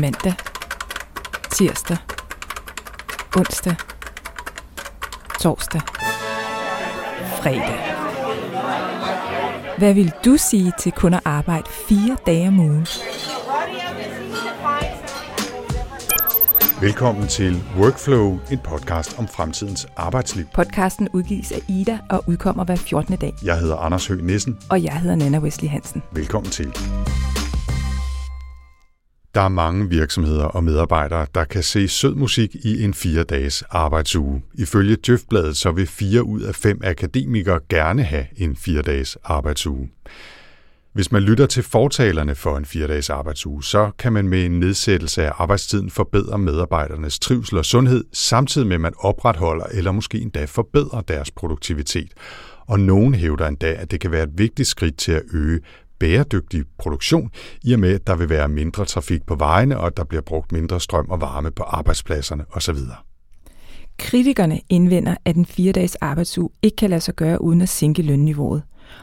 mandag, tirsdag, onsdag, torsdag, fredag. Hvad vil du sige til kun at arbejde fire dage om ugen? Velkommen til Workflow, en podcast om fremtidens arbejdsliv. Podcasten udgives af Ida og udkommer hver 14. dag. Jeg hedder Anders Høgh Nissen. Og jeg hedder Nana Wesley Hansen. Velkommen til. Der er mange virksomheder og medarbejdere, der kan se sød musik i en fire dages arbejdsuge. Ifølge Djøftbladet så vil fire ud af fem akademikere gerne have en fire dages arbejdsuge. Hvis man lytter til fortalerne for en fire dages arbejdsuge, så kan man med en nedsættelse af arbejdstiden forbedre medarbejdernes trivsel og sundhed, samtidig med at man opretholder eller måske endda forbedrer deres produktivitet. Og nogen hævder endda, at det kan være et vigtigt skridt til at øge bæredygtig produktion, i og med, at der vil være mindre trafik på vejene, og der bliver brugt mindre strøm og varme på arbejdspladserne osv. Kritikerne indvender, at en fire-dages arbejdsuge ikke kan lade sig gøre uden at sænke lønniveauet,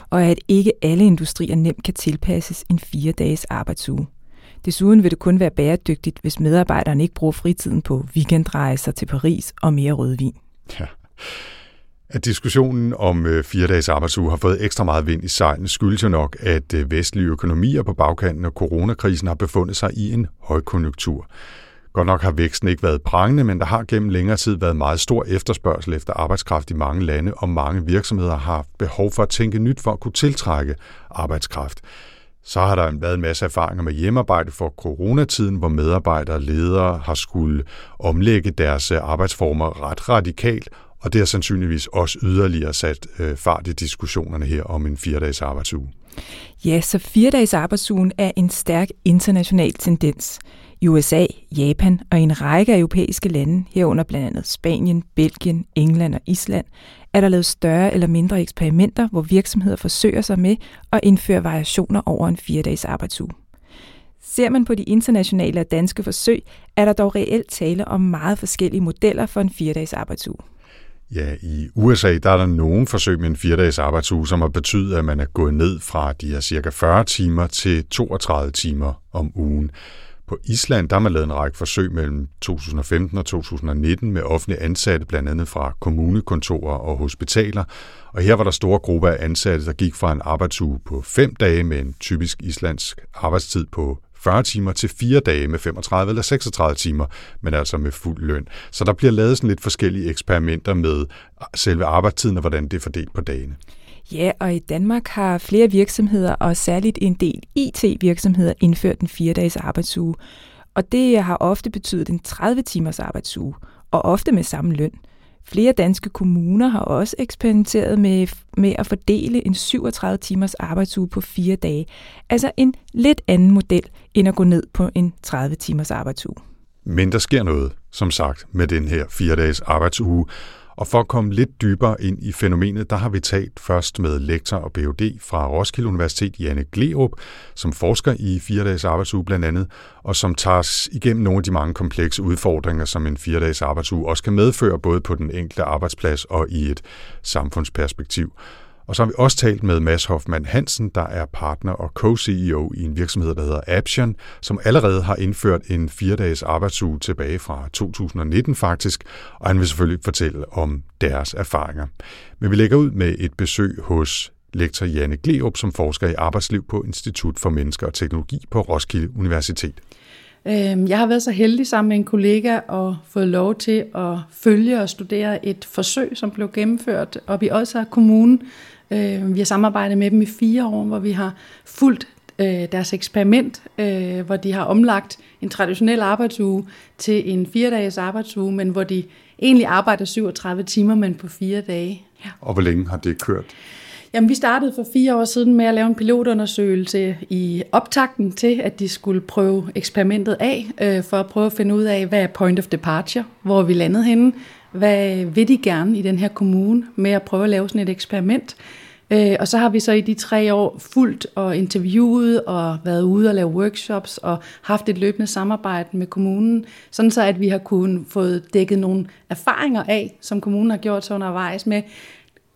og at ikke alle industrier nemt kan tilpasses en fire-dages arbejdsuge. Desuden vil det kun være bæredygtigt, hvis medarbejderne ikke bruger fritiden på weekendrejser til Paris og mere rødvin. Ja. At diskussionen om øh, fire dages arbejdsuge har fået ekstra meget vind i sejlene, skyldes jo nok, at øh, vestlige økonomier på bagkanten af coronakrisen har befundet sig i en højkonjunktur. Godt nok har væksten ikke været prangende, men der har gennem længere tid været meget stor efterspørgsel efter arbejdskraft i mange lande, og mange virksomheder har haft behov for at tænke nyt for at kunne tiltrække arbejdskraft. Så har der været en masse erfaringer med hjemmearbejde for coronatiden, hvor medarbejdere og ledere har skulle omlægge deres øh, arbejdsformer ret radikalt, og det har sandsynligvis også yderligere sat øh, fart i diskussionerne her om en fire-dages arbejdsuge. Ja, så fire-dages arbejdsugen er en stærk international tendens. I USA, Japan og en række europæiske lande, herunder blandt andet Spanien, Belgien, England og Island, er der lavet større eller mindre eksperimenter, hvor virksomheder forsøger sig med at indføre variationer over en fire-dages arbejdsuge. Ser man på de internationale og danske forsøg, er der dog reelt tale om meget forskellige modeller for en fire-dages arbejdsuge. Ja, i USA der er der nogle forsøg med en fire-dages arbejdsuge, som har betydet, at man er gået ned fra de her cirka 40 timer til 32 timer om ugen. På Island der har man lavet en række forsøg mellem 2015 og 2019 med offentlige ansatte, blandt andet fra kommunekontorer og hospitaler. Og her var der store grupper af ansatte, der gik fra en arbejdsuge på fem dage med en typisk islandsk arbejdstid på 40 timer til 4 dage med 35 eller 36 timer, men altså med fuld løn. Så der bliver lavet sådan lidt forskellige eksperimenter med selve arbejdstiden og hvordan det er fordelt på dagene. Ja, og i Danmark har flere virksomheder, og særligt en del IT-virksomheder, indført en 4-dages arbejdsuge. Og det har ofte betydet en 30-timers arbejdsuge, og ofte med samme løn. Flere danske kommuner har også eksperimenteret med, med at fordele en 37 timers arbejdsuge på fire dage. Altså en lidt anden model, end at gå ned på en 30 timers arbejdsuge. Men der sker noget, som sagt, med den her fire dages arbejdsuge. Og for at komme lidt dybere ind i fænomenet, der har vi talt først med lektor og Ph.D. fra Roskilde Universitet, Janne Glerup, som forsker i fire dages arbejdsuge blandt andet, og som tager os igennem nogle af de mange komplekse udfordringer, som en fire dages arbejdsuge også kan medføre, både på den enkelte arbejdsplads og i et samfundsperspektiv. Og så har vi også talt med Mads Hoffmann Hansen, der er partner og co-CEO i en virksomhed, der hedder Aption, som allerede har indført en fire-dages arbejdsuge tilbage fra 2019 faktisk, og han vil selvfølgelig fortælle om deres erfaringer. Men vi lægger ud med et besøg hos lektor Janne Gleup, som forsker i arbejdsliv på Institut for Mennesker og Teknologi på Roskilde Universitet. Øhm, jeg har været så heldig sammen med en kollega og fået lov til at følge og studere et forsøg, som blev gennemført op i Odsager Kommune, Øh, vi har samarbejdet med dem i fire år, hvor vi har fulgt øh, deres eksperiment, øh, hvor de har omlagt en traditionel arbejdsuge til en fire-dages arbejdsuge, men hvor de egentlig arbejder 37 timer, men på fire dage. Ja. Og hvor længe har det kørt? Jamen, vi startede for fire år siden med at lave en pilotundersøgelse i optakten til, at de skulle prøve eksperimentet af, øh, for at prøve at finde ud af, hvad er point of departure, hvor vi landede henne, hvad vil de gerne i den her kommune med at prøve at lave sådan et eksperiment. Øh, og så har vi så i de tre år fulgt og interviewet og været ude og lave workshops og haft et løbende samarbejde med kommunen, sådan så at vi har kunnet få dækket nogle erfaringer af, som kommunen har gjort sig undervejs med,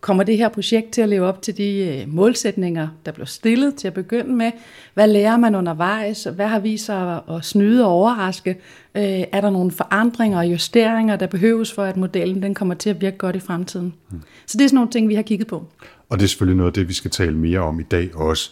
kommer det her projekt til at leve op til de øh, målsætninger, der blev stillet til at begynde med? Hvad lærer man undervejs? Hvad har vist sig at snyde og overraske? Øh, er der nogle forandringer og justeringer, der behøves for, at modellen den kommer til at virke godt i fremtiden? Hmm. Så det er sådan nogle ting, vi har kigget på. Og det er selvfølgelig noget af det, vi skal tale mere om i dag også.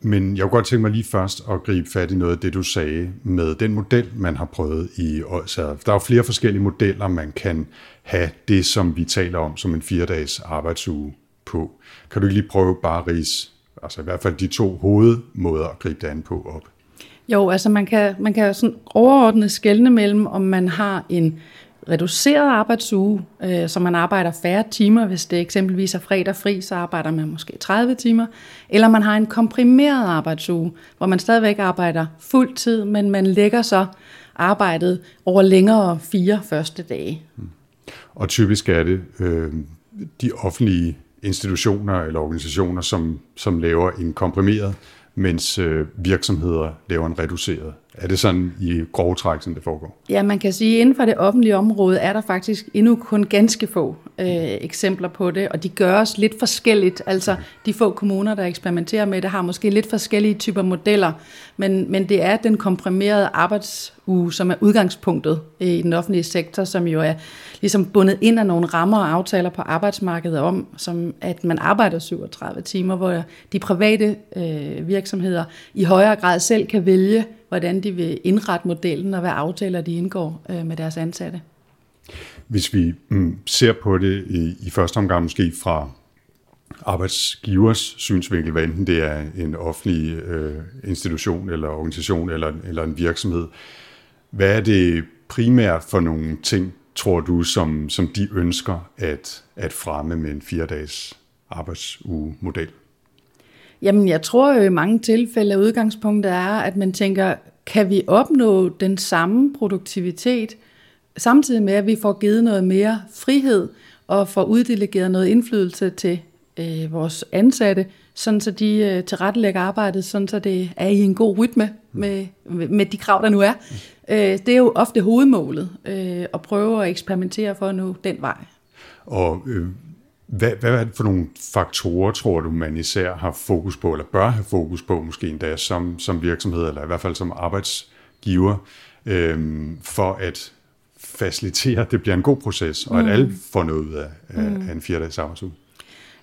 Men jeg kunne godt tænke mig lige først at gribe fat i noget af det, du sagde med den model, man har prøvet i. Odsherred. Altså, der er jo flere forskellige modeller, man kan have det, som vi taler om som en fire-dages arbejdsuge på. Kan du lige prøve bare at rise, altså i hvert fald de to hovedmåder at gribe det an på op? Jo, altså man kan, man kan sådan overordnet skelne mellem, om man har en reduceret arbejdsuge, øh, så man arbejder færre timer. Hvis det eksempelvis er fredag fri, så arbejder man måske 30 timer. Eller man har en komprimeret arbejdsuge, hvor man stadigvæk arbejder fuld tid, men man lægger så arbejdet over længere fire første dage. Mm. Og typisk er det øh, de offentlige institutioner eller organisationer, som, som laver en komprimeret, mens øh, virksomheder laver en reduceret. Er det sådan i grove træk, som det foregår? Ja, man kan sige, at inden for det offentlige område er der faktisk endnu kun ganske få øh, eksempler på det, og de gøres lidt forskelligt. Altså de få kommuner, der eksperimenterer med det, har måske lidt forskellige typer modeller, men, men det er den komprimerede arbejdsuge, som er udgangspunktet øh, i den offentlige sektor, som jo er ligesom bundet ind af nogle rammer og aftaler på arbejdsmarkedet om, som at man arbejder 37 timer, hvor de private øh, virksomheder i højere grad selv kan vælge, hvordan de vil indrette modellen og hvad aftaler de indgår øh, med deres ansatte. Hvis vi mm, ser på det i, i første omgang måske fra arbejdsgivers synsvinkel, hvad enten det er en offentlig øh, institution eller organisation eller, eller en virksomhed, hvad er det primært for nogle ting, tror du, som, som de ønsker at, at fremme med en fire-dages arbejdsuge-model? Jamen, jeg tror jo i mange tilfælde, at udgangspunktet er, at man tænker, kan vi opnå den samme produktivitet, samtidig med, at vi får givet noget mere frihed og får uddelegeret noget indflydelse til øh, vores ansatte, sådan så de øh, tilrettelægger arbejdet, sådan så det er i en god rytme med, med de krav, der nu er. Øh, det er jo ofte hovedmålet, øh, at prøve at eksperimentere for at nå den vej. Og øh, hvad, hvad er det for nogle faktorer, tror du, man især har fokus på, eller bør have fokus på, måske endda som, som virksomhed, eller i hvert fald som arbejdsgiver, øh, for at facilitere, at det bliver en god proces, og at mm. alle får noget ud af, af, mm. af en fire-dages arbejdsuge?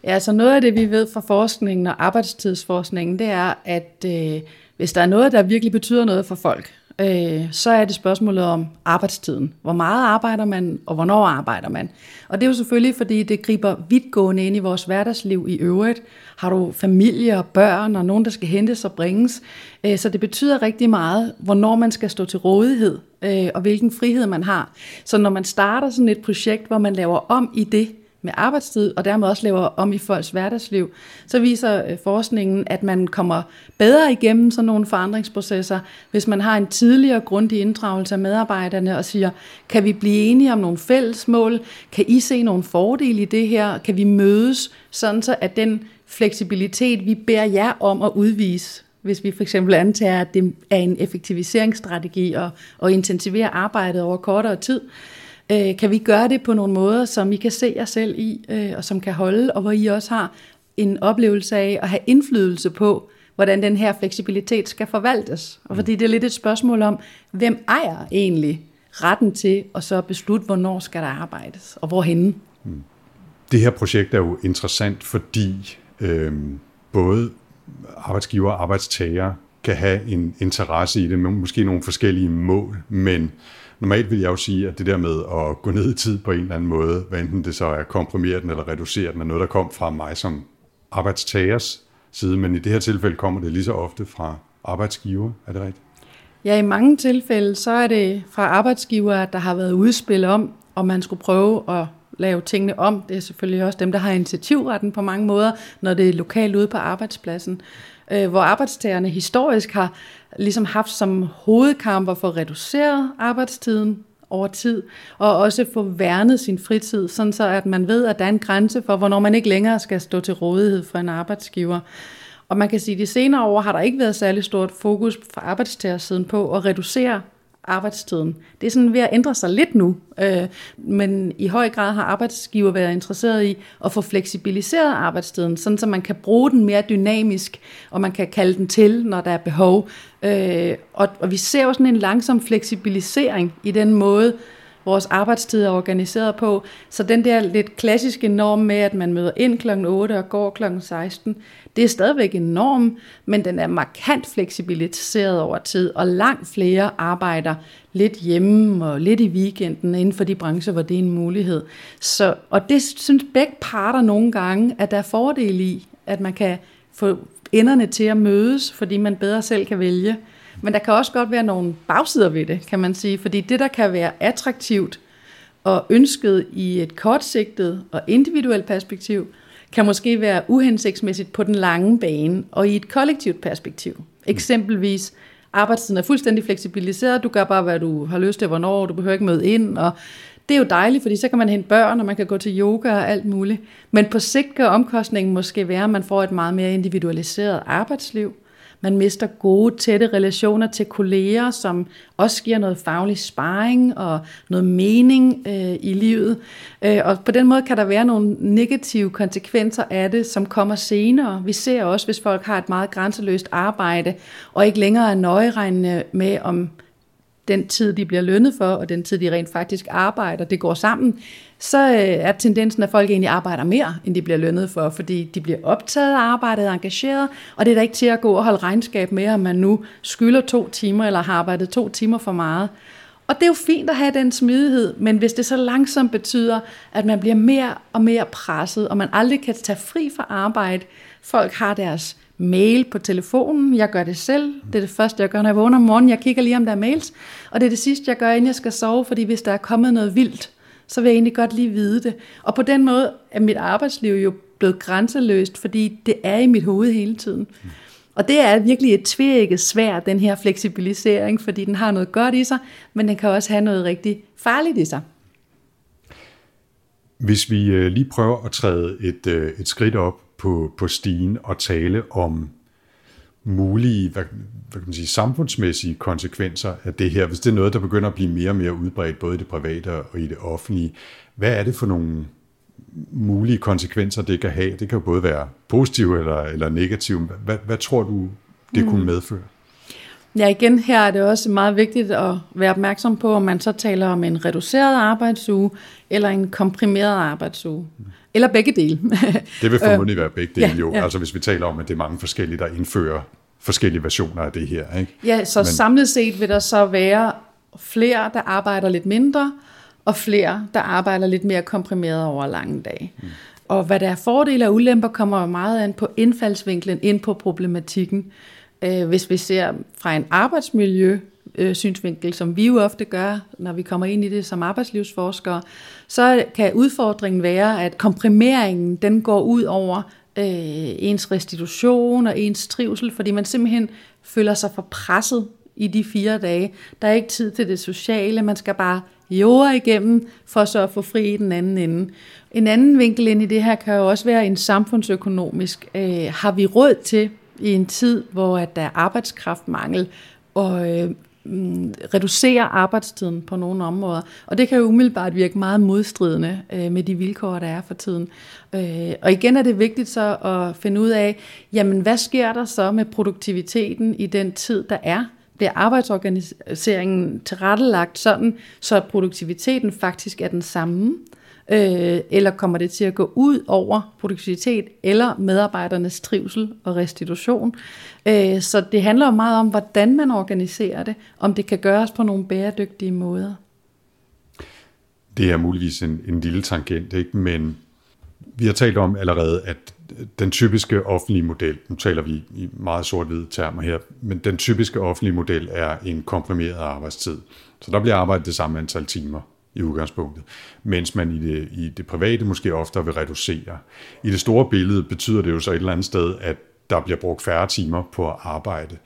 Ja, så noget af det, vi ved fra forskningen og arbejdstidsforskningen, det er, at øh, hvis der er noget, der virkelig betyder noget for folk, øh, så er det spørgsmålet om arbejdstiden. Hvor meget arbejder man, og hvornår arbejder man? Og det er jo selvfølgelig, fordi det griber vidtgående ind i vores hverdagsliv i øvrigt. Har du familie og børn, og nogen, der skal hentes og bringes? Øh, så det betyder rigtig meget, hvornår man skal stå til rådighed, øh, og hvilken frihed man har. Så når man starter sådan et projekt, hvor man laver om i det, med arbejdstid, og dermed også laver om i folks hverdagsliv, så viser øh, forskningen, at man kommer bedre igennem sådan nogle forandringsprocesser, hvis man har en tidligere grundig inddragelse af medarbejderne og siger, kan vi blive enige om nogle fælles mål? Kan I se nogle fordele i det her? Kan vi mødes, sådan så at den fleksibilitet, vi beder jer om at udvise, hvis vi for eksempel antager, at det er en effektiviseringsstrategi og, og intensivere arbejdet over kortere tid, Øh, øh, kan vi gøre det på nogle måder, som I kan se jer selv i, øh, og som kan holde, og hvor I også har en oplevelse af at have indflydelse på, hvordan den her fleksibilitet skal forvaltes. Og fordi det er lidt et spørgsmål om, hvem ejer egentlig retten til at så beslutte, hvornår skal der arbejdes, og hvorhenne. Mm. Det her projekt er jo interessant, fordi øh, både arbejdsgiver og arbejdstager kan have en interesse i det, med måske nogle forskellige mål, men normalt vil jeg jo sige, at det der med at gå ned i tid på en eller anden måde, hvad enten det så er komprimeret den eller reduceret den, er noget, der kom fra mig som arbejdstagers side, men i det her tilfælde kommer det lige så ofte fra arbejdsgiver. Er det rigtigt? Ja, i mange tilfælde, så er det fra arbejdsgiver, der har været udspil om, om man skulle prøve at lave tingene om. Det er selvfølgelig også dem, der har initiativretten på mange måder, når det er lokalt ude på arbejdspladsen. Øh, hvor arbejdstagerne historisk har ligesom haft som hovedkamper for at reducere arbejdstiden over tid, og også få værnet sin fritid, sådan så at man ved, at der er en grænse for, hvornår man ikke længere skal stå til rådighed for en arbejdsgiver. Og man kan sige, at de senere år har der ikke været særlig stort fokus fra arbejdstagersiden på at reducere arbejdstiden. Det er sådan ved at ændre sig lidt nu, øh, men i høj grad har arbejdsgiver været interesseret i at få fleksibiliseret arbejdstiden, sådan så man kan bruge den mere dynamisk, og man kan kalde den til, når der er behov. Øh, og, og vi ser jo sådan en langsom fleksibilisering i den måde, vores arbejdstid er organiseret på. Så den der lidt klassiske norm med, at man møder ind kl. 8 og går kl. 16, det er stadigvæk en norm, men den er markant fleksibiliseret over tid, og langt flere arbejder lidt hjemme og lidt i weekenden inden for de brancher, hvor det er en mulighed. Så, og det synes begge parter nogle gange, at der er fordel i, at man kan få enderne til at mødes, fordi man bedre selv kan vælge. Men der kan også godt være nogle bagsider ved det, kan man sige, fordi det, der kan være attraktivt og ønsket i et kortsigtet og individuelt perspektiv, kan måske være uhensigtsmæssigt på den lange bane og i et kollektivt perspektiv. Eksempelvis, arbejdstiden er fuldstændig fleksibiliseret, du gør bare, hvad du har lyst til, hvornår, du behøver ikke møde ind, og det er jo dejligt, fordi så kan man hente børn, og man kan gå til yoga og alt muligt. Men på sigt kan omkostningen måske være, at man får et meget mere individualiseret arbejdsliv, man mister gode, tætte relationer til kolleger, som også giver noget faglig sparring og noget mening øh, i livet. Øh, og på den måde kan der være nogle negative konsekvenser af det, som kommer senere. Vi ser også, hvis folk har et meget grænseløst arbejde, og ikke længere er nøjeregnende med, om den tid, de bliver lønnet for, og den tid, de rent faktisk arbejder, det går sammen, så øh, er tendensen, at folk egentlig arbejder mere, end de bliver lønnet for, fordi de bliver optaget af arbejdet, engageret, og det er da ikke til at gå og holde regnskab med, om man nu skylder to timer, eller har arbejdet to timer for meget. Og det er jo fint at have den smidighed, men hvis det så langsomt betyder, at man bliver mere og mere presset, og man aldrig kan tage fri fra arbejde, folk har deres mail på telefonen. Jeg gør det selv. Det er det første, jeg gør, når jeg vågner om morgenen. Jeg kigger lige, om der er mails. Og det er det sidste, jeg gør, inden jeg skal sove, fordi hvis der er kommet noget vildt, så vil jeg egentlig godt lige vide det. Og på den måde er mit arbejdsliv jo blevet grænseløst, fordi det er i mit hoved hele tiden. Og det er virkelig et tvækket svær, den her fleksibilisering, fordi den har noget godt i sig, men den kan også have noget rigtig farligt i sig. Hvis vi øh, lige prøver at træde et, øh, et skridt op på, på stigen og tale om mulige hvad, hvad kan man sige, samfundsmæssige konsekvenser af det her, hvis det er noget, der begynder at blive mere og mere udbredt, både i det private og i det offentlige. Hvad er det for nogle mulige konsekvenser, det kan have? Det kan jo både være positive eller, eller negative. Hvad, hvad tror du, det kunne mm. medføre? Ja, igen her er det også meget vigtigt at være opmærksom på, om man så taler om en reduceret arbejdsuge eller en komprimeret arbejdsuge. Mm. Eller begge dele. det vil formodentlig være begge dele ja, jo. Ja. Altså hvis vi taler om, at det er mange forskellige, der indfører forskellige versioner af det her. Ikke? Ja, så Men, samlet set vil der så være flere, der arbejder lidt mindre, og flere, der arbejder lidt mere komprimeret over lange dage. Mm. Og hvad der er fordele og ulemper, kommer meget an på indfaldsvinklen, ind på problematikken. Øh, hvis vi ser fra en arbejdsmiljø øh, synsvinkel, som vi jo ofte gør, når vi kommer ind i det som arbejdslivsforskere, så kan udfordringen være, at komprimeringen den går ud over øh, ens restitution og ens trivsel, fordi man simpelthen føler sig for presset i de fire dage. Der er ikke tid til det sociale, man skal bare jorde igennem for så at få fri i den anden ende. En anden vinkel ind i det her kan jo også være en samfundsøkonomisk. Øh, har vi råd til i en tid, hvor at der er arbejdskraftmangel, og øh, Mm, reducere arbejdstiden på nogle områder. Og det kan jo umiddelbart virke meget modstridende øh, med de vilkår, der er for tiden. Øh, og igen er det vigtigt så at finde ud af, jamen hvad sker der så med produktiviteten i den tid, der er? Bliver arbejdsorganiseringen tilrettelagt sådan, så produktiviteten faktisk er den samme? Øh, eller kommer det til at gå ud over produktivitet eller medarbejdernes trivsel og restitution. Øh, så det handler jo meget om, hvordan man organiserer det, om det kan gøres på nogle bæredygtige måder. Det er muligvis en, en lille tangent, ikke? men vi har talt om allerede, at den typiske offentlige model, nu taler vi i meget sort-hvide termer her, men den typiske offentlige model er en komprimeret arbejdstid. Så der bliver arbejdet det samme antal timer i udgangspunktet, mens man i det, i det private måske ofte vil reducere. I det store billede betyder det jo så et eller andet sted, at der bliver brugt færre timer på at arbejde.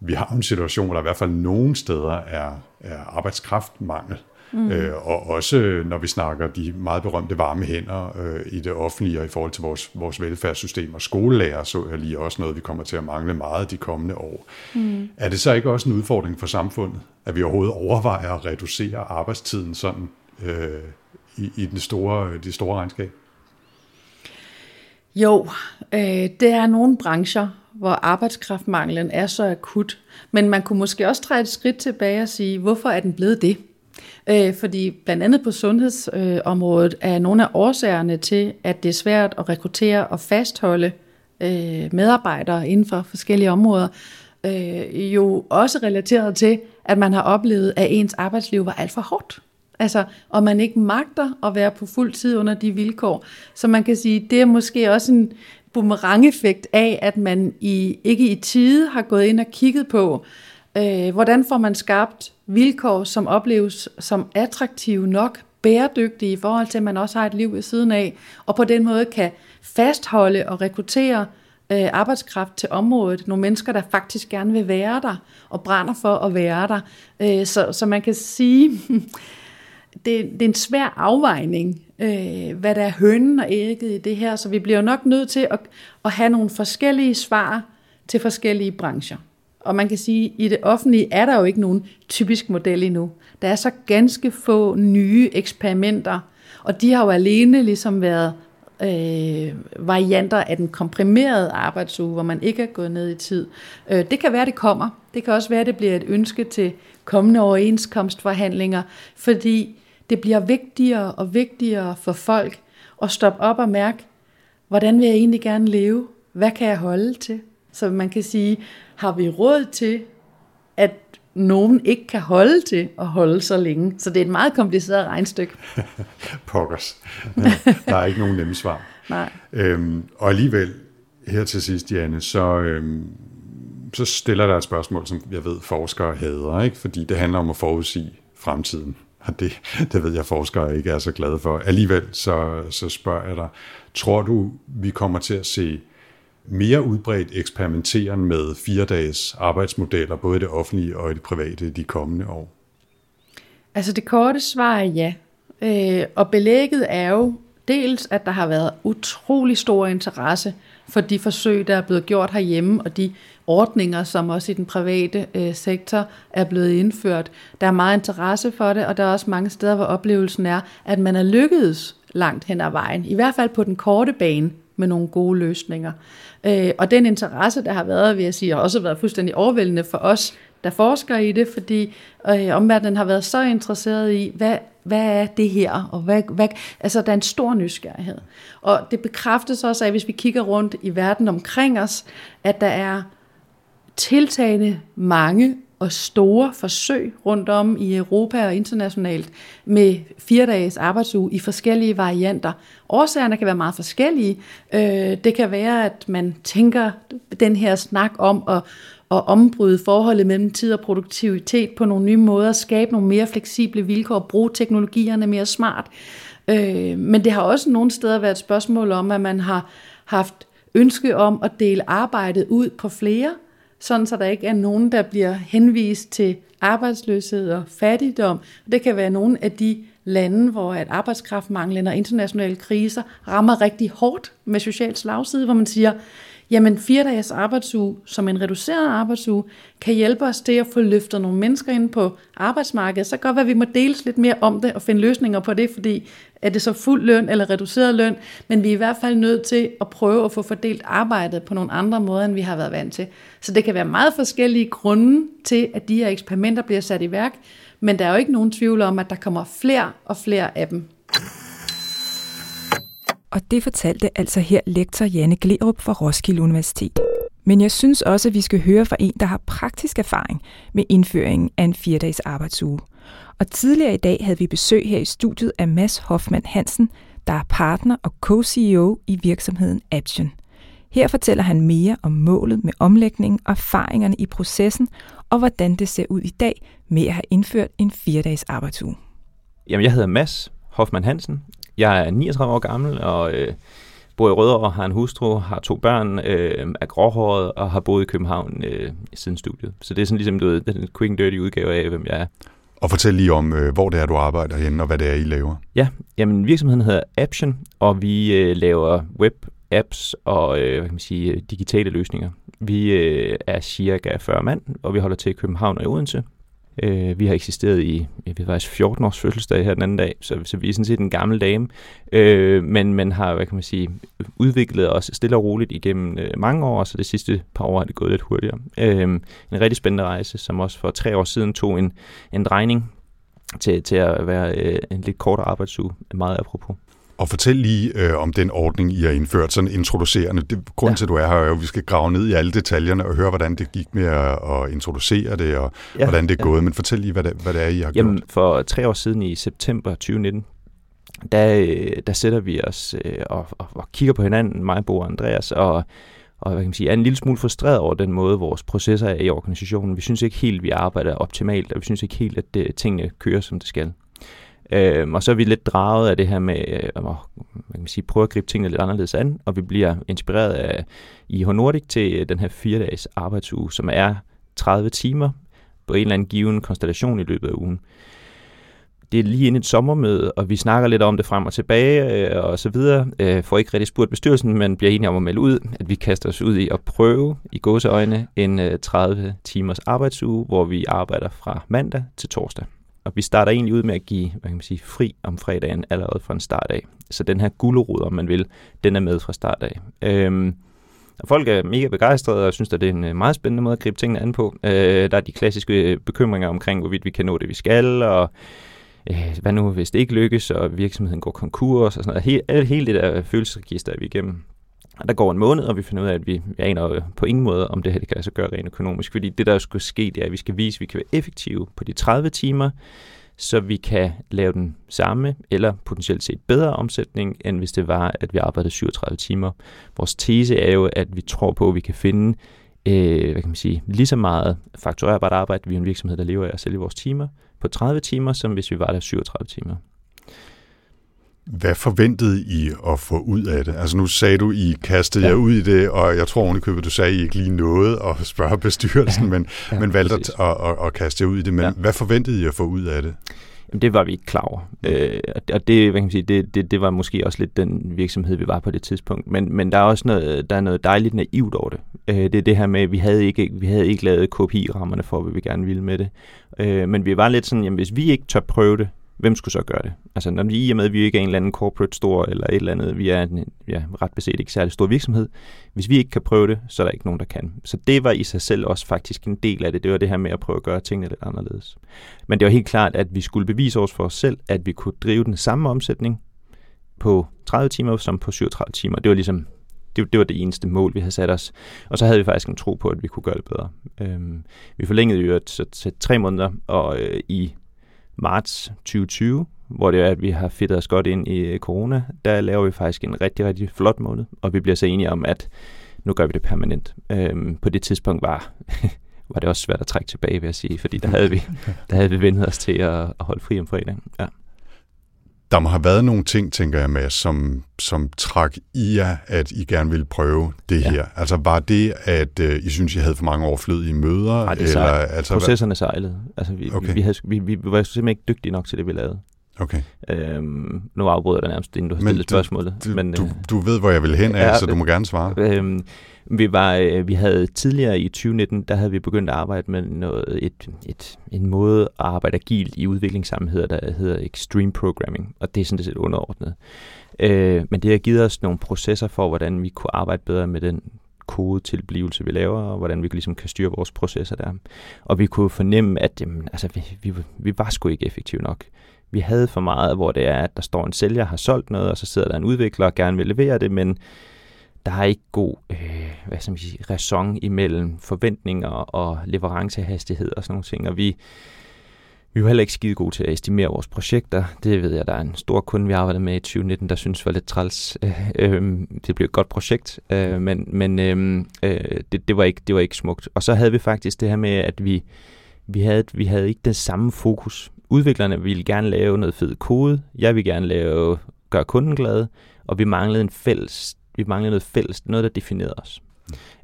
Vi har en situation, hvor der i hvert fald nogle steder er, er arbejdskraftmangel. Mm. Øh, og også når vi snakker de meget berømte varme hænder øh, i det offentlige og i forhold til vores, vores velfærdssystem og skolelærer, så er lige også noget, vi kommer til at mangle meget de kommende år. Mm. Er det så ikke også en udfordring for samfundet, at vi overhovedet overvejer at reducere arbejdstiden sådan øh, i, i den store, det store regnskab? Jo, øh, det er nogle brancher, hvor arbejdskraftmanglen er så akut. Men man kunne måske også træde et skridt tilbage og sige, hvorfor er den blevet det? Øh, fordi blandt andet på sundhedsområdet øh, er nogle af årsagerne til, at det er svært at rekruttere og fastholde øh, medarbejdere inden for forskellige områder, øh, jo også relateret til, at man har oplevet, at ens arbejdsliv var alt for hårdt. Altså, og man ikke magter at være på fuld tid under de vilkår. Så man kan sige, det er måske også en boomerang-effekt af, at man i, ikke i tide har gået ind og kigget på, øh, hvordan får man skabt vilkår, som opleves som attraktive nok, bæredygtige i forhold til, at man også har et liv ved siden af, og på den måde kan fastholde og rekruttere øh, arbejdskraft til området. Nogle mennesker, der faktisk gerne vil være der, og brænder for at være der. Øh, så, så man kan sige, det, det er en svær afvejning, øh, hvad der er hønnen og ægget i det her, så vi bliver nok nødt til at, at have nogle forskellige svar til forskellige brancher. Og man kan sige, at i det offentlige er der jo ikke nogen typisk model endnu. Der er så ganske få nye eksperimenter, og de har jo alene ligesom været øh, varianter af den komprimerede arbejdsuge, hvor man ikke er gået ned i tid. Øh, det kan være, det kommer. Det kan også være, det bliver et ønske til kommende overenskomstforhandlinger, fordi det bliver vigtigere og vigtigere for folk at stoppe op og mærke, hvordan vil jeg egentlig gerne leve? Hvad kan jeg holde til? Så man kan sige, har vi råd til, at nogen ikke kan holde til at holde så længe? Så det er et meget kompliceret regnstykke. Pokkers. Der er ikke nogen nemme svar. Nej. Øhm, og alligevel, her til sidst, Janne, så, øhm, så stiller der et spørgsmål, som jeg ved, forskere hader, ikke? fordi det handler om at forudsige fremtiden. Og det, det ved jeg, forskere ikke er så glade for. Alligevel så, så spørger jeg dig, tror du, vi kommer til at se mere udbredt eksperimenteren med fire dages arbejdsmodeller, både i det offentlige og i det private, de kommende år? Altså det korte svar er ja. Øh, og belægget er jo dels, at der har været utrolig stor interesse for de forsøg, der er blevet gjort herhjemme, og de ordninger, som også i den private øh, sektor er blevet indført. Der er meget interesse for det, og der er også mange steder, hvor oplevelsen er, at man er lykkedes langt hen ad vejen, i hvert fald på den korte bane, med nogle gode løsninger. Øh, og den interesse, der har været, vil jeg sige, har også været fuldstændig overvældende for os, der forsker i det, fordi øh, omverdenen har været så interesseret i, hvad, hvad er det her, og hvad, hvad, altså der er en stor nysgerrighed. Og det bekræftes også af, hvis vi kigger rundt i verden omkring os, at der er tiltagende mange og store forsøg rundt om i Europa og internationalt med fire dages arbejdsuge i forskellige varianter. Årsagerne kan være meget forskellige. Øh, det kan være, at man tænker den her snak om at, at ombryde forholdet mellem tid og produktivitet på nogle nye måder, skabe nogle mere fleksible vilkår, bruge teknologierne mere smart. Øh, men det har også nogle steder været et spørgsmål om, at man har haft ønske om at dele arbejdet ud på flere, sådan så der ikke er nogen, der bliver henvist til arbejdsløshed og fattigdom. Det kan være nogle af de lande, hvor at arbejdskraftmanglen og internationale kriser rammer rigtig hårdt med social slagside, hvor man siger, jamen fire dages arbejdsuge som en reduceret arbejdsuge kan hjælpe os til at få løftet nogle mennesker ind på arbejdsmarkedet. Så kan godt være, at vi må deles lidt mere om det og finde løsninger på det, fordi er det så fuld løn eller reduceret løn, men vi er i hvert fald nødt til at prøve at få fordelt arbejdet på nogle andre måder, end vi har været vant til. Så det kan være meget forskellige grunde til, at de her eksperimenter bliver sat i værk, men der er jo ikke nogen tvivl om, at der kommer flere og flere af dem. Og det fortalte altså her lektor Janne Glerup fra Roskilde Universitet. Men jeg synes også, at vi skal høre fra en, der har praktisk erfaring med indføringen af en fire-dages arbejdsuge. Og tidligere i dag havde vi besøg her i studiet af Mads Hoffmann Hansen, der er partner og co-CEO i virksomheden Action. Her fortæller han mere om målet med omlægningen og erfaringerne i processen, og hvordan det ser ud i dag med at have indført en 4-dages arbejdsuge. Jamen, jeg hedder Mads Hoffmann Hansen. Jeg er 39 år gammel og øh, bor i Rødovre, har en hustru, har to børn, øh, er gråhåret og har boet i København øh, siden studiet. Så det er sådan ligesom du ved, den quick and dirty udgave af, hvem jeg er. Og fortæl lige om, øh, hvor det er, du arbejder henne, og hvad det er, I laver. Ja, jamen virksomheden hedder Aption, og vi øh, laver web, apps og øh, hvad kan man sige, øh, digitale løsninger. Vi øh, er cirka 40 mand, og vi holder til i København og i Odense. Øh, vi har eksisteret i jeg ved faktisk 14 års fødselsdag her den anden dag, så, så vi er sådan set en gammel dame, øh, men man har, hvad kan man sige, udviklet os stille og roligt igennem øh, mange år, og så det sidste par år er det gået lidt hurtigere. Øh, en rigtig spændende rejse, som også for tre år siden tog en, en drejning til, til at være øh, en lidt kortere arbejdsuge, meget apropos. Og fortæl lige øh, om den ordning, I har indført, sådan introducerende. Det, grunden ja. til, at du er her, er jo, at vi skal grave ned i alle detaljerne og høre, hvordan det gik med at, at introducere det, og ja, hvordan det er ja. gået. Men fortæl lige, hvad det, hvad det er, I har Jamen, gjort. For tre år siden i september 2019, der, der sætter vi os øh, og, og, og kigger på hinanden, mig, Bo og Andreas, og, og hvad kan man sige, er en lille smule frustreret over den måde, vores processer er i organisationen. Vi synes ikke helt, vi arbejder optimalt, og vi synes ikke helt, at det, tingene kører, som det skal. Øhm, og så er vi lidt draget af det her med øh, at man kan sige, prøve at gribe tingene lidt anderledes an, og vi bliver inspireret af IH Nordic til øh, den her fire dages arbejdsuge, som er 30 timer på en eller anden given konstellation i løbet af ugen. Det er lige inden et sommermøde, og vi snakker lidt om det frem og tilbage øh, og så videre. Øh, får ikke rigtig spurgt bestyrelsen, men bliver enige om at melde ud, at vi kaster os ud i at prøve i gåseøjne en øh, 30 timers arbejdsuge, hvor vi arbejder fra mandag til torsdag. Og vi starter egentlig ud med at give hvad kan man sige, fri om fredagen allerede fra en start af. Så den her gulerod, om man vil, den er med fra start af. Øhm, og folk er mega begejstrede og synes, at det er en øh, meget spændende måde at gribe tingene an på. Øh, der er de klassiske øh, bekymringer omkring, hvorvidt vi kan nå det, vi skal, og øh, hvad nu, hvis det ikke lykkes, og virksomheden går konkurs, og sådan noget. Hele, hele det der følelsesregister er vi igennem. Der går en måned, og vi finder ud af, at vi aner på ingen måde, om det her det kan altså gøre rent økonomisk. Fordi det, der skulle ske, det er, at vi skal vise, at vi kan være effektive på de 30 timer, så vi kan lave den samme eller potentielt set bedre omsætning, end hvis det var, at vi arbejdede 37 timer. Vores tese er jo, at vi tror på, at vi kan finde øh, hvad kan man sige, lige så meget fakturerbart arbejde, vi er en virksomhed, der lever af at sælge vores timer, på 30 timer, som hvis vi var der 37 timer. Hvad forventede I at få ud af det? Altså nu sagde du, I kastede ja. jer ud i det, og jeg tror ovenikøbet, du sagde, I ikke lige nåede at spørge bestyrelsen, men, ja, men valgte at, at, at, at kaste jer ud i det. Men ja. hvad forventede I at få ud af det? Jamen, det var vi ikke klar over. Øh, og det, hvad kan man sige, det, det, det var måske også lidt den virksomhed, vi var på det tidspunkt. Men, men der er også noget, der er noget dejligt naivt over det. Øh, det er det her med, at vi havde ikke, vi havde ikke lavet KPI-rammerne for, hvad vi gerne ville med det. Øh, men vi var lidt sådan, jamen hvis vi ikke tør prøve det, hvem skulle så gøre det? Altså når vi i og med, at vi ikke er en eller anden corporate stor eller et eller andet, vi er en ja, ret beset ikke særlig stor virksomhed. Hvis vi ikke kan prøve det, så er der ikke nogen, der kan. Så det var i sig selv også faktisk en del af det. Det var det her med at prøve at gøre tingene lidt anderledes. Men det var helt klart, at vi skulle bevise os for os selv, at vi kunne drive den samme omsætning på 30 timer som på 37 timer. Det var ligesom det, det var det eneste mål, vi havde sat os. Og så havde vi faktisk en tro på, at vi kunne gøre det bedre. Øhm, vi forlængede jo til, til tre måneder, og øh, i marts 2020, hvor det er, at vi har fedtet os godt ind i corona, der laver vi faktisk en rigtig, rigtig flot måned, og vi bliver så enige om, at nu gør vi det permanent. Øhm, på det tidspunkt var, var det også svært at trække tilbage, vil jeg sige, fordi der havde vi, der havde vi vendt os til at, at holde fri om fredagen. Ja. Der må have været nogle ting, tænker jeg med, som, som trak i jer, at I gerne ville prøve det ja. her. Altså var det, at uh, I synes, I havde for mange overflødige møder? Nej, det eller, altså, Processerne sejlede. Altså, vi, okay. vi, vi, havde, vi, vi var simpelthen ikke dygtige nok til det, vi lavede. Okay. Øhm, nu afbryder jeg dig nærmest, inden du har stillet men spørgsmålet. Du, men, du, øh, du ved, hvor jeg vil hen ja, så du må gerne svare. Øhm, vi, var, øh, vi havde tidligere i 2019, der havde vi begyndt at arbejde med noget, et, et, en måde at arbejde agilt i udviklingssammenheder, der hedder Extreme Programming, og det er sådan set underordnet. Øh, men det har givet os nogle processer for, hvordan vi kunne arbejde bedre med den kodetilblivelse, vi laver, og hvordan vi ligesom kan styre vores processer der. Og vi kunne fornemme, at jamen, altså, vi, vi, vi var sgu ikke effektive nok vi havde for meget, hvor det er, at der står en sælger, har solgt noget, og så sidder der en udvikler og gerne vil levere det, men der er ikke god øh, hvad skal man sige, ræson imellem forventninger og leverancehastighed og sådan nogle ting. Og vi, vi var heller ikke skide gode til at estimere vores projekter. Det ved jeg, der er en stor kunde, vi arbejdede med i 2019, der synes var lidt træls. Øh, øh, det blev et godt projekt, øh, men, men øh, øh, det, det, var ikke, det var ikke smukt. Og så havde vi faktisk det her med, at vi, vi, havde, vi havde ikke den samme fokus udviklerne ville gerne lave noget fed kode, jeg vil gerne lave, gøre kunden glad, og vi manglede en fælles, vi manglede noget fælles, noget der definerede os.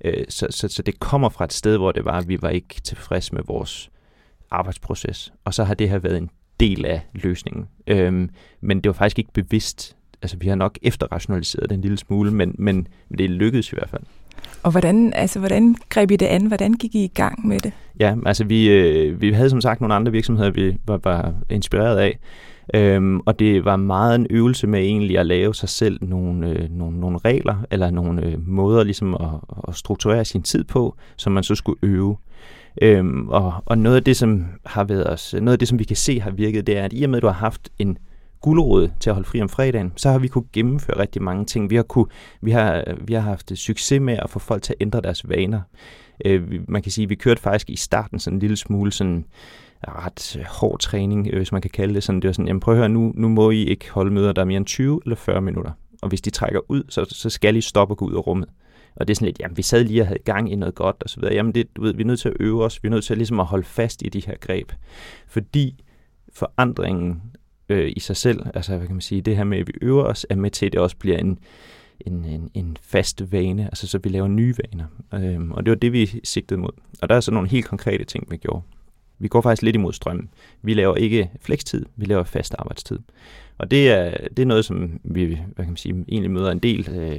Øh, så, så, så det kommer fra et sted, hvor det var, at vi var ikke tilfredse med vores arbejdsproces, og så har det her været en del af løsningen. Øhm, men det var faktisk ikke bevidst. Altså, vi har nok efterrationaliseret det en lille smule, men, men, men det lykkedes i hvert fald. Og hvordan, altså, hvordan greb I det an? Hvordan gik I i gang med det? Ja, altså vi, øh, vi havde som sagt nogle andre virksomheder, vi var, var inspireret af. Øhm, og det var meget en øvelse med egentlig at lave sig selv nogle, øh, nogle, nogle regler, eller nogle øh, måder ligesom at, at strukturere sin tid på, som man så skulle øve. Øhm, og, og noget af det, som har været os, noget af det, som vi kan se har virket, det er, at i og med, at du har haft en gulerod til at holde fri om fredagen, så har vi kunne gennemføre rigtig mange ting. Vi har, kunne, vi har, vi har haft succes med at få folk til at ændre deres vaner. Øh, man kan sige, at vi kørte faktisk i starten sådan en lille smule sådan ret øh, hård træning, øh, hvis man kan kalde det sådan. Det var sådan, jamen prøv at høre, nu, nu må I ikke holde møder, der er mere end 20 eller 40 minutter. Og hvis de trækker ud, så, så skal I stoppe og gå ud af rummet. Og det er sådan lidt, jamen vi sad lige og havde gang i noget godt og så videre. Jamen det, du ved, vi er nødt til at øve os, vi er nødt til at, ligesom at holde fast i de her greb. Fordi forandringen øh, i sig selv, altså hvad kan man sige, det her med, at vi øver os, er med til, at det også bliver en, en, en, en fast vane, altså så vi laver nye vaner. Øhm, og det var det, vi sigtede mod. Og der er så nogle helt konkrete ting, vi gjorde. Vi går faktisk lidt imod strømmen. Vi laver ikke flekstid, vi laver fast arbejdstid. Og det er, det er noget, som vi hvad kan man sige, egentlig møder en del øh,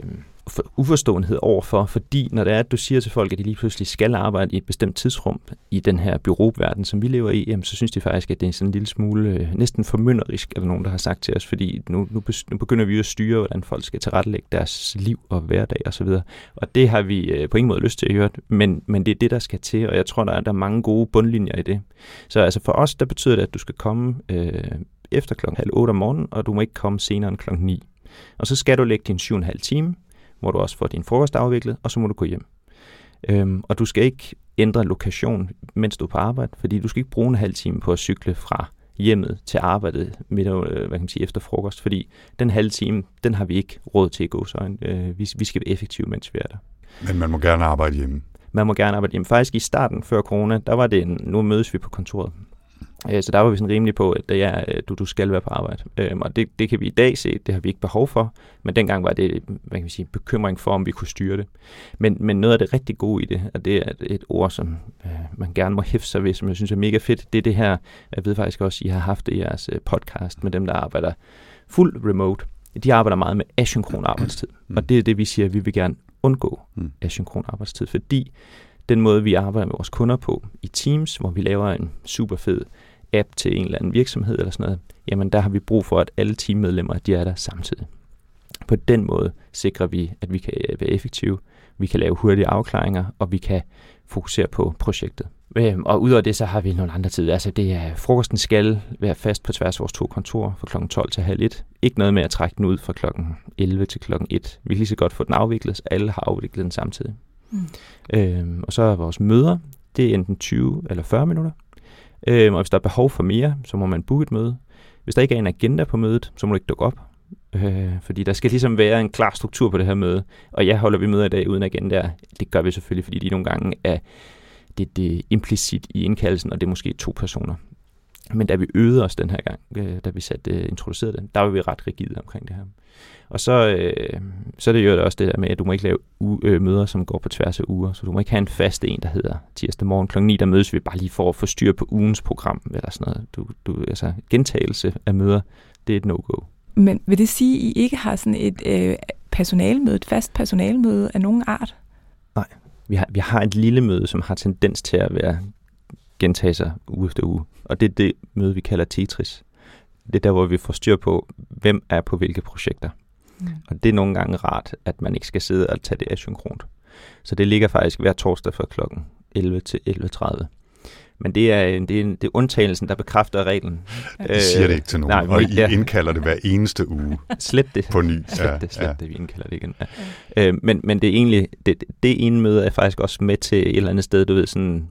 uforståenhed overfor, fordi når det er, at du siger til folk, at de lige pludselig skal arbejde i et bestemt tidsrum i den her byråverden, som vi lever i, jamen, så synes de faktisk, at det er sådan en lille smule øh, næsten formynderisk, er der nogen, der har sagt til os, fordi nu, nu, nu begynder vi at styre, hvordan folk skal tilrettelægge deres liv og hverdag osv. Og, og det har vi øh, på ingen måde lyst til at høre, men, men det er det, der skal til, og jeg tror, der er, der er mange gode bundlinjer i det. Så altså for os, der betyder det, at du skal komme øh, efter klokken halv otte om morgenen, og du må ikke komme senere end klokken 9. Og så skal du lægge din 7,5 time, hvor du også får din frokost afviklet, og så må du gå hjem. Øhm, og du skal ikke ændre lokation, mens du er på arbejde, fordi du skal ikke bruge en halv time på at cykle fra hjemmet til arbejdet midt, øh, hvad kan man sige, efter frokost, fordi den halve time, den har vi ikke råd til i gåsøjne. Øh, vi, vi skal være effektive, mens vi er der. Men man må gerne arbejde hjemme. Man må gerne arbejde hjemme. Faktisk i starten før corona, der var det, en, nu mødes vi på kontoret. Øh, så der var vi sådan rimelig på, at det er, øh, du, du skal være på arbejde. Øhm, og det, det kan vi i dag se, det har vi ikke behov for, men dengang var det hvad kan vi sige, bekymring for, om vi kunne styre det. Men, men noget af det rigtig gode i det, og det er et ord, som øh, man gerne må hæfte sig ved, som jeg synes er mega fedt, det er det her, jeg ved faktisk også, I har haft det i jeres øh, podcast med dem, der arbejder fuld remote. De arbejder meget med asynkron arbejdstid, mm. og det er det, vi siger, at vi vil gerne undgå mm. asynkron arbejdstid, fordi den måde, vi arbejder med vores kunder på i Teams, hvor vi laver en super fed app til en eller anden virksomhed eller sådan noget, jamen der har vi brug for, at alle teammedlemmer de er der samtidig. På den måde sikrer vi, at vi kan være effektive, vi kan lave hurtige afklaringer, og vi kan fokusere på projektet. Øhm, og udover det, så har vi nogle andre tider. Altså det er, frokosten skal være fast på tværs af vores to kontorer fra kl. 12 til halv 1. Ikke noget med at trække den ud fra kl. 11 til kl. 1. Vi kan lige så godt få den afviklet, så alle har afviklet den samtidig. Mm. Øhm, og så er vores møder, det er enten 20 eller 40 minutter. Øhm, og hvis der er behov for mere, så må man booke et møde. Hvis der ikke er en agenda på mødet, så må du ikke dukke op. Øh, fordi der skal ligesom være en klar struktur på det her møde. Og jeg holder vi møder i dag uden agenda. Det gør vi selvfølgelig, fordi de nogle gange er det, det implicit i indkaldelsen, og det er måske to personer. Men da vi øvede os den her gang, øh, da vi satte, øh, introducerede det, der var vi ret rigide omkring det her. Og så, øh, så er det jo også det der med, at du må ikke lave u- øh, møder, som går på tværs af uger. Så du må ikke have en fast en, der hedder tirsdag morgen kl. 9, der mødes vi bare lige for at få styr på ugens program, eller sådan noget. Du, du, altså, gentagelse af møder, det er et no-go. Men vil det sige, at I ikke har sådan et øh, personalmøde, et fast personalmøde af nogen art? Nej, vi har, vi har et lille møde, som har tendens til at være gentage sig uge efter uge. Og det er det møde, vi kalder Tetris. Det er der, hvor vi får styr på, hvem er på hvilke projekter. Mm. Og det er nogle gange rart, at man ikke skal sidde og tage det asynkront. Så det ligger faktisk hver torsdag fra klokken 11 til 11.30. Men det er, det, er, det er undtagelsen, der bekræfter reglen. Det siger det ikke til nogen, Nej, og I ja. indkalder det hver eneste uge Slet det. på ny. Slet ja, det, slet ja. det, vi indkalder det igen. Ja. Ja. Øh, men, men det er egentlig, det, det ene møde er faktisk også med til et eller andet sted, du ved, sådan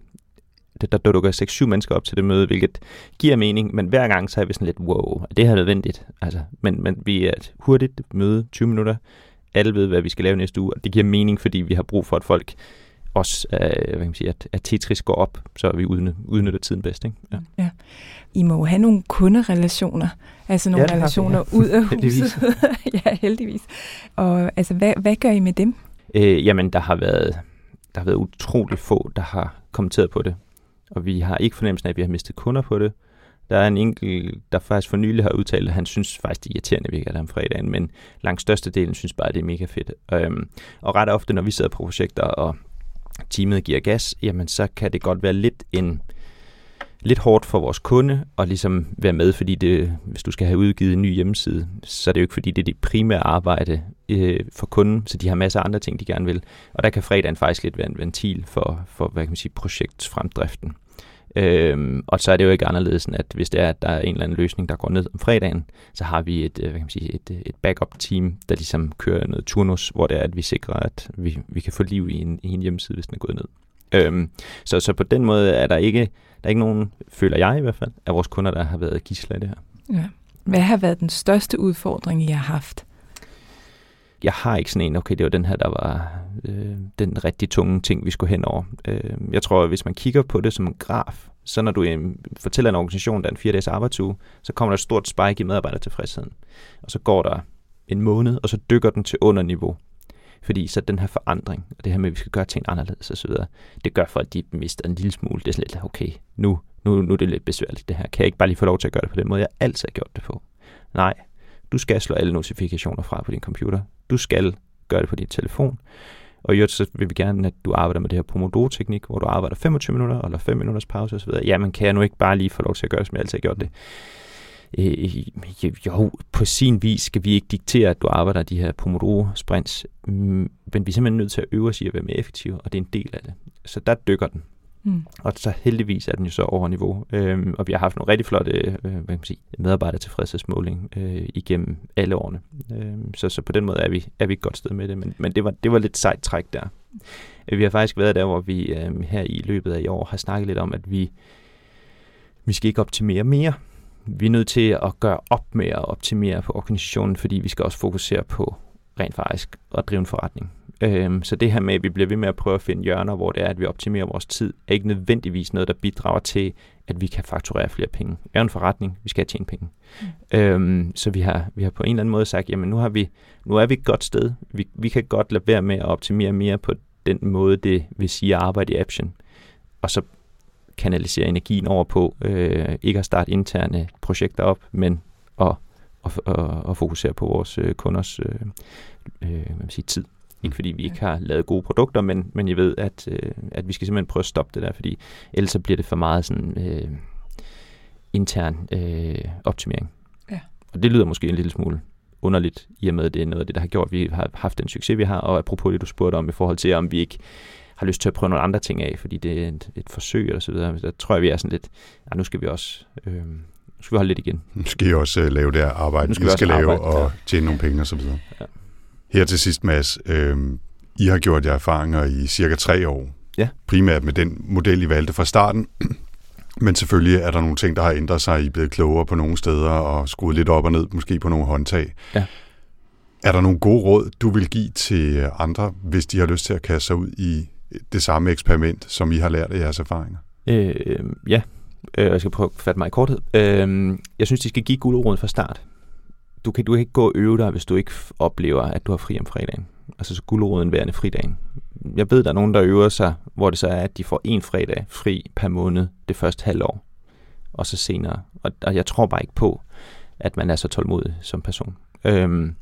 der dukker 6-7 mennesker op til det møde, hvilket giver mening, men hver gang så er vi sådan lidt, wow, er det her nødvendigt? Altså, men, men vi er et hurtigt møde, 20 minutter, alle ved, hvad vi skal lave næste uge, og det giver mening, fordi vi har brug for, at folk også, øh, hvad kan man sige, at, at Tetris går op, så vi udnytter, udnytter tiden bedst. Ikke? Ja. ja. I må jo have nogle kunderelationer, altså nogle ja, relationer vi, ja. ud af huset. heldigvis. ja, heldigvis. Og altså, hvad, hvad gør I med dem? Øh, jamen, der har været der har været utrolig få, der har kommenteret på det. Og vi har ikke fornemmelsen af, at vi har mistet kunder på det. Der er en enkelt, der faktisk for nylig har udtalt, at han synes faktisk, det er irriterende, at vi ikke er der om fredagen, men langt størstedelen synes bare, at det er mega fedt. Øhm, og ret ofte, når vi sidder på projekter, og teamet giver gas, jamen så kan det godt være lidt en lidt hårdt for vores kunde at ligesom være med, fordi det, hvis du skal have udgivet en ny hjemmeside, så er det jo ikke fordi, det er det primære arbejde øh, for kunden, så de har masser af andre ting, de gerne vil. Og der kan fredagen faktisk lidt være en ventil for, for hvad kan man sige, projektfremdriften. Øhm, og så er det jo ikke anderledes end, at hvis det er, at der er en eller anden løsning, der går ned om fredagen, så har vi et, øh, hvad kan man sige, et, et backup-team, der ligesom kører noget turnus, hvor det er, at vi sikrer, at vi, vi kan få liv i en, i en hjemmeside, hvis den er gået ned. Øhm, så, så på den måde er der ikke, der er ikke nogen, føler jeg i hvert fald, af vores kunder, der har været gisler i det her. Ja. Hvad har været den største udfordring, I har haft? Jeg har ikke sådan en, okay, det var den her, der var øh, den rigtig tunge ting, vi skulle hen over. Øh, jeg tror, at hvis man kigger på det som en graf, så når du øh, fortæller en organisation, der er en fire dages arbejdsuge, så kommer der et stort spike i medarbejdertilfredsheden. Og så går der en måned, og så dykker den til under niveau. Fordi så den her forandring, og det her med, at vi skal gøre ting anderledes osv., det gør for, at de mister en lille smule. Det er sådan lidt, okay, nu, nu, nu er det lidt besværligt det her. Kan jeg ikke bare lige få lov til at gøre det på den måde, jeg altid har gjort det på? Nej, du skal slå alle notifikationer fra på din computer. Du skal gøre det på din telefon. Og i øvrigt, så vil vi gerne, at du arbejder med det her Pomodoro-teknik, hvor du arbejder 25 minutter, eller 5 minutters pause osv. Jamen, kan jeg nu ikke bare lige få lov til at gøre, som jeg altid har gjort det? Øh, jo, på sin vis skal vi ikke diktere, at du arbejder de her Pomodoro-sprints, mm, men vi er simpelthen nødt til at øve os i at være mere effektive, og det er en del af det. Så der dykker den. Mm. Og så heldigvis er den jo så over niveau. Øhm, og vi har haft nogle rigtig flotte øh, hvad kan man sige, medarbejdertilfredshedsmåling øh, igennem alle årene. Øhm, så, så på den måde er vi, er vi et godt sted med det. Men, men det, var, det var lidt sejt træk der. Vi har faktisk været der, hvor vi øh, her i løbet af i år har snakket lidt om, at vi, vi skal ikke optimere mere vi er nødt til at gøre op med at optimere på organisationen, fordi vi skal også fokusere på rent faktisk at drive en forretning. Øhm, så det her med, at vi bliver ved med at prøve at finde hjørner, hvor det er, at vi optimerer vores tid, er ikke nødvendigvis noget, der bidrager til, at vi kan fakturere flere penge. Er en forretning, vi skal tjene penge. Mm. Øhm, så vi har, vi har på en eller anden måde sagt, jamen nu, har vi, nu er vi et godt sted. Vi, vi kan godt lade være med at optimere mere på den måde, det vil sige at arbejde i Action. Og så kanalisere energien over på, øh, ikke at starte interne projekter op, men at, at, at, at fokusere på vores øh, kunders øh, øh, hvad man siger, tid. Ikke fordi vi ikke har lavet gode produkter, men, men jeg ved, at, øh, at vi skal simpelthen prøve at stoppe det der, fordi ellers så bliver det for meget sådan øh, intern øh, optimering. Ja. Og det lyder måske en lille smule underligt, i og med, at det er noget af det, der har gjort, at vi har haft den succes, vi har, og apropos det, du spurgte om i forhold til, om vi ikke har lyst til at prøve nogle andre ting af, fordi det er et, et forsøg eller så videre. Der tror jeg, vi er sådan lidt, ja, nu skal vi også, øh, nu skal vi holde lidt igen. Nu skal I også uh, lave det arbejde, nu skal vi skal lave arbejde, og ja. tjene nogle penge og så videre. Ja. Her til sidst, Mads, øh, I har gjort jer erfaringer i cirka tre år. Ja. Primært med den model, I valgte fra starten. Men selvfølgelig er der nogle ting, der har ændret sig. I er blevet klogere på nogle steder og skruet lidt op og ned, måske på nogle håndtag. Ja. Er der nogle gode råd, du vil give til andre, hvis de har lyst til at kaste sig ud i det samme eksperiment, som I har lært af jeres erfaringer? Øh, ja, øh, jeg skal prøve at fatte mig i korthed. Øh, jeg synes, de skal give guldråden fra start. Du kan, du kan ikke gå og øve dig, hvis du ikke oplever, at du har fri om fredagen. Altså så guldråden værende fridagen. Jeg ved, der er nogen, der øver sig, hvor det så er, at de får en fredag fri per måned det første halvår, og så senere. Og, og jeg tror bare ikke på, at man er så tålmodig som person. Øhm,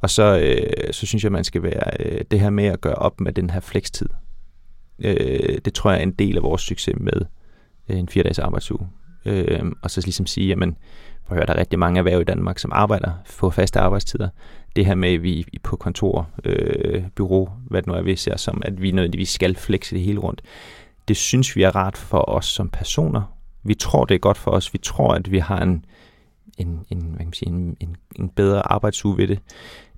og så, øh, så synes jeg, man skal være øh, det her med at gøre op med den her flekstid. Øh, det tror jeg er en del af vores succes med øh, en fire dages arbejdsuge. Øh, og så ligesom sige, jamen, hvor at der er rigtig mange erhverv i Danmark, som arbejder på faste arbejdstider. Det her med, at vi på kontor, øh, bureau, hvad det nu er, vi ser som, at vi nødvendigvis skal flexe det hele rundt. Det synes vi er rart for os som personer. Vi tror, det er godt for os. Vi tror, at vi har en, en, en, hvad kan man sige, en, en, en bedre arbejdsuge ved det.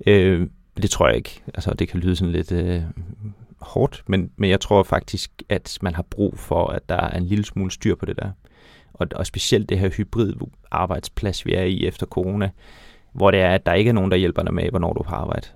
Øh, det tror jeg ikke. Altså, det kan lyde sådan lidt øh, hårdt, men, men jeg tror faktisk, at man har brug for, at der er en lille smule styr på det der. Og, og specielt det her hybrid arbejdsplads, vi er i efter corona, hvor det er, at der ikke er nogen, der hjælper dig med, hvornår du har arbejde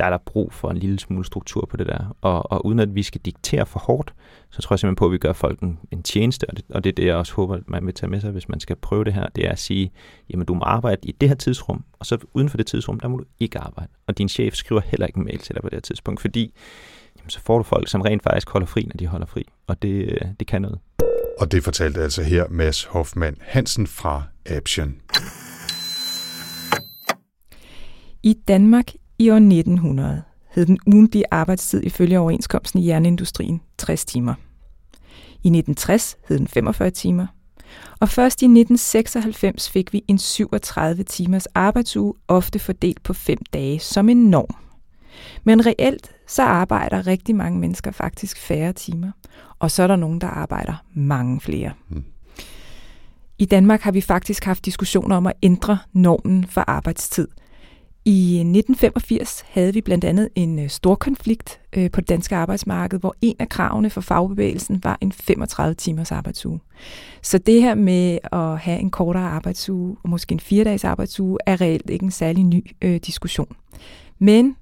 der er der brug for en lille smule struktur på det der. Og, og uden at vi skal diktere for hårdt, så tror jeg simpelthen på, at vi gør folk en, en tjeneste, og det, og det er det, jeg også håber, man vil tage med sig, hvis man skal prøve det her, det er at sige, jamen du må arbejde i det her tidsrum, og så uden for det tidsrum, der må du ikke arbejde. Og din chef skriver heller ikke en mail til dig på det her tidspunkt, fordi jamen, så får du folk, som rent faktisk holder fri, når de holder fri, og det, det kan noget. Og det fortalte altså her Mads Hoffmann Hansen fra Aption. I Danmark i år 1900 hed den ugentlige arbejdstid ifølge overenskomsten i jernindustrien 60 timer. I 1960 hed den 45 timer. Og først i 1996 fik vi en 37 timers arbejdsuge, ofte fordelt på fem dage, som en norm. Men reelt så arbejder rigtig mange mennesker faktisk færre timer, og så er der nogen, der arbejder mange flere. Mm. I Danmark har vi faktisk haft diskussioner om at ændre normen for arbejdstid – i 1985 havde vi blandt andet en øh, stor konflikt øh, på det danske arbejdsmarked, hvor en af kravene for fagbevægelsen var en 35 timers arbejdsuge. Så det her med at have en kortere arbejdsuge, og måske en fire dages arbejdsuge, er reelt ikke en særlig ny øh, diskussion. Men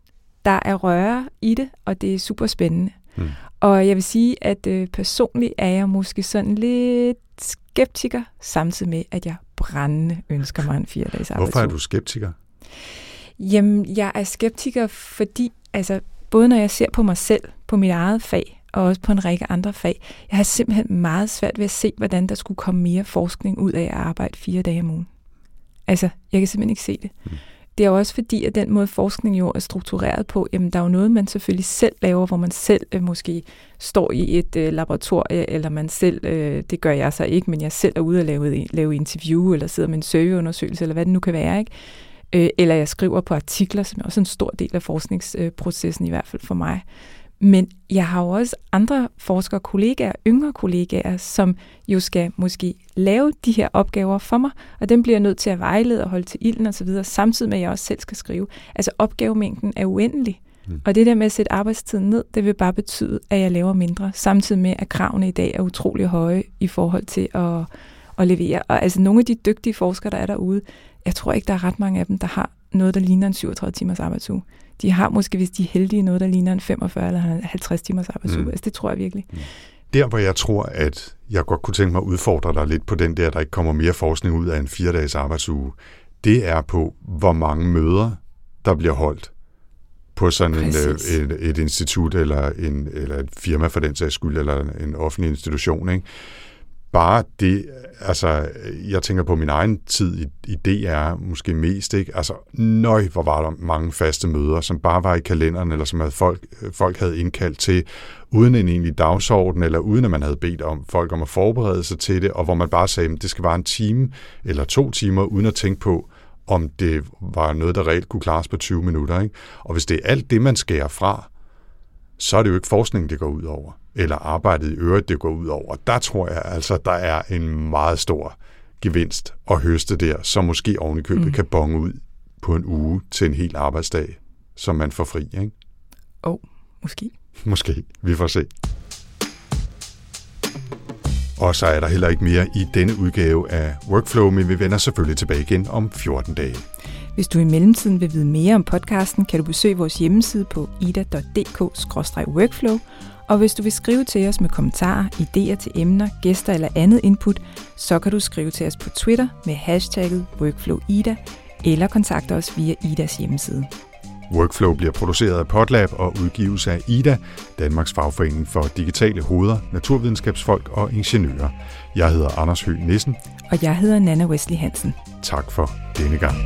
der er røre i det, og det er super spændende. Mm. Og jeg vil sige, at øh, personligt er jeg måske sådan lidt skeptiker, samtidig med, at jeg brændende ønsker mig en fire dages arbejdsuge. Hvorfor er du skeptiker? Jamen, jeg er skeptiker, fordi altså, både når jeg ser på mig selv, på mit eget fag, og også på en række andre fag, jeg har simpelthen meget svært ved at se, hvordan der skulle komme mere forskning ud af at arbejde fire dage om ugen. Altså, jeg kan simpelthen ikke se det. Mm. Det er jo også fordi, at den måde forskning jo er struktureret på, jamen der er jo noget, man selvfølgelig selv laver, hvor man selv øh, måske står i et øh, laboratorie, eller man selv, øh, det gør jeg så ikke, men jeg selv er ude og lave, lave interview, eller sidder med en søgeundersøgelse, eller hvad det nu kan være, ikke? øh, eller jeg skriver på artikler, som er også en stor del af forskningsprocessen, i hvert fald for mig. Men jeg har jo også andre forskere, kollegaer, yngre kollegaer, som jo skal måske lave de her opgaver for mig, og dem bliver jeg nødt til at vejlede og holde til ilden osv., samtidig med, at jeg også selv skal skrive. Altså opgavemængden er uendelig. Mm. Og det der med at sætte arbejdstiden ned, det vil bare betyde, at jeg laver mindre, samtidig med, at kravene i dag er utrolig høje i forhold til at, at levere. Og altså nogle af de dygtige forskere, der er derude, jeg tror ikke, der er ret mange af dem, der har noget, der ligner en 37 timers arbejdsuge. De har måske, hvis de er heldige, noget, der ligner en 45 eller 50 timers arbejdsuge. Mm. Altså, det tror jeg virkelig. Mm. Der, hvor jeg tror, at jeg godt kunne tænke mig at udfordre dig lidt på den der, der ikke kommer mere forskning ud af en fire dages arbejdsuge, det er på, hvor mange møder, der bliver holdt på sådan en, øh, et, et institut eller, en, eller et firma for den sags skyld, eller en offentlig institution. Ikke? Bare det, altså, jeg tænker på min egen tid i, i DR måske mest, ikke? Altså, nøj, hvor var der mange faste møder, som bare var i kalenderen, eller som havde folk, folk havde indkaldt til, uden en egentlig dagsorden, eller uden at man havde bedt om folk om at forberede sig til det, og hvor man bare sagde, at det skal være en time eller to timer, uden at tænke på, om det var noget, der reelt kunne klares på 20 minutter. Ikke? Og hvis det er alt det, man skærer fra, så er det jo ikke forskning, det går ud over eller arbejdet i øvrigt, det går ud over. Der tror jeg altså, der er en meget stor gevinst at høste der, som måske ovenikøbet mm. kan bonge ud på en uge til en hel arbejdsdag, som man får fri, ikke? Åh, oh, måske. Måske. Vi får se. Og så er der heller ikke mere i denne udgave af Workflow, men vi vender selvfølgelig tilbage igen om 14 dage. Hvis du i mellemtiden vil vide mere om podcasten, kan du besøge vores hjemmeside på ida.dk-workflow, og hvis du vil skrive til os med kommentarer, idéer til emner, gæster eller andet input, så kan du skrive til os på Twitter med hashtagget WorkflowIda, eller kontakte os via Idas hjemmeside. Workflow bliver produceret af Podlab og udgives af IDA, Danmarks fagforening for digitale hoveder, naturvidenskabsfolk og ingeniører. Jeg hedder Anders Høgh Nissen. Og jeg hedder Nana Wesley Hansen. Tak for denne gang.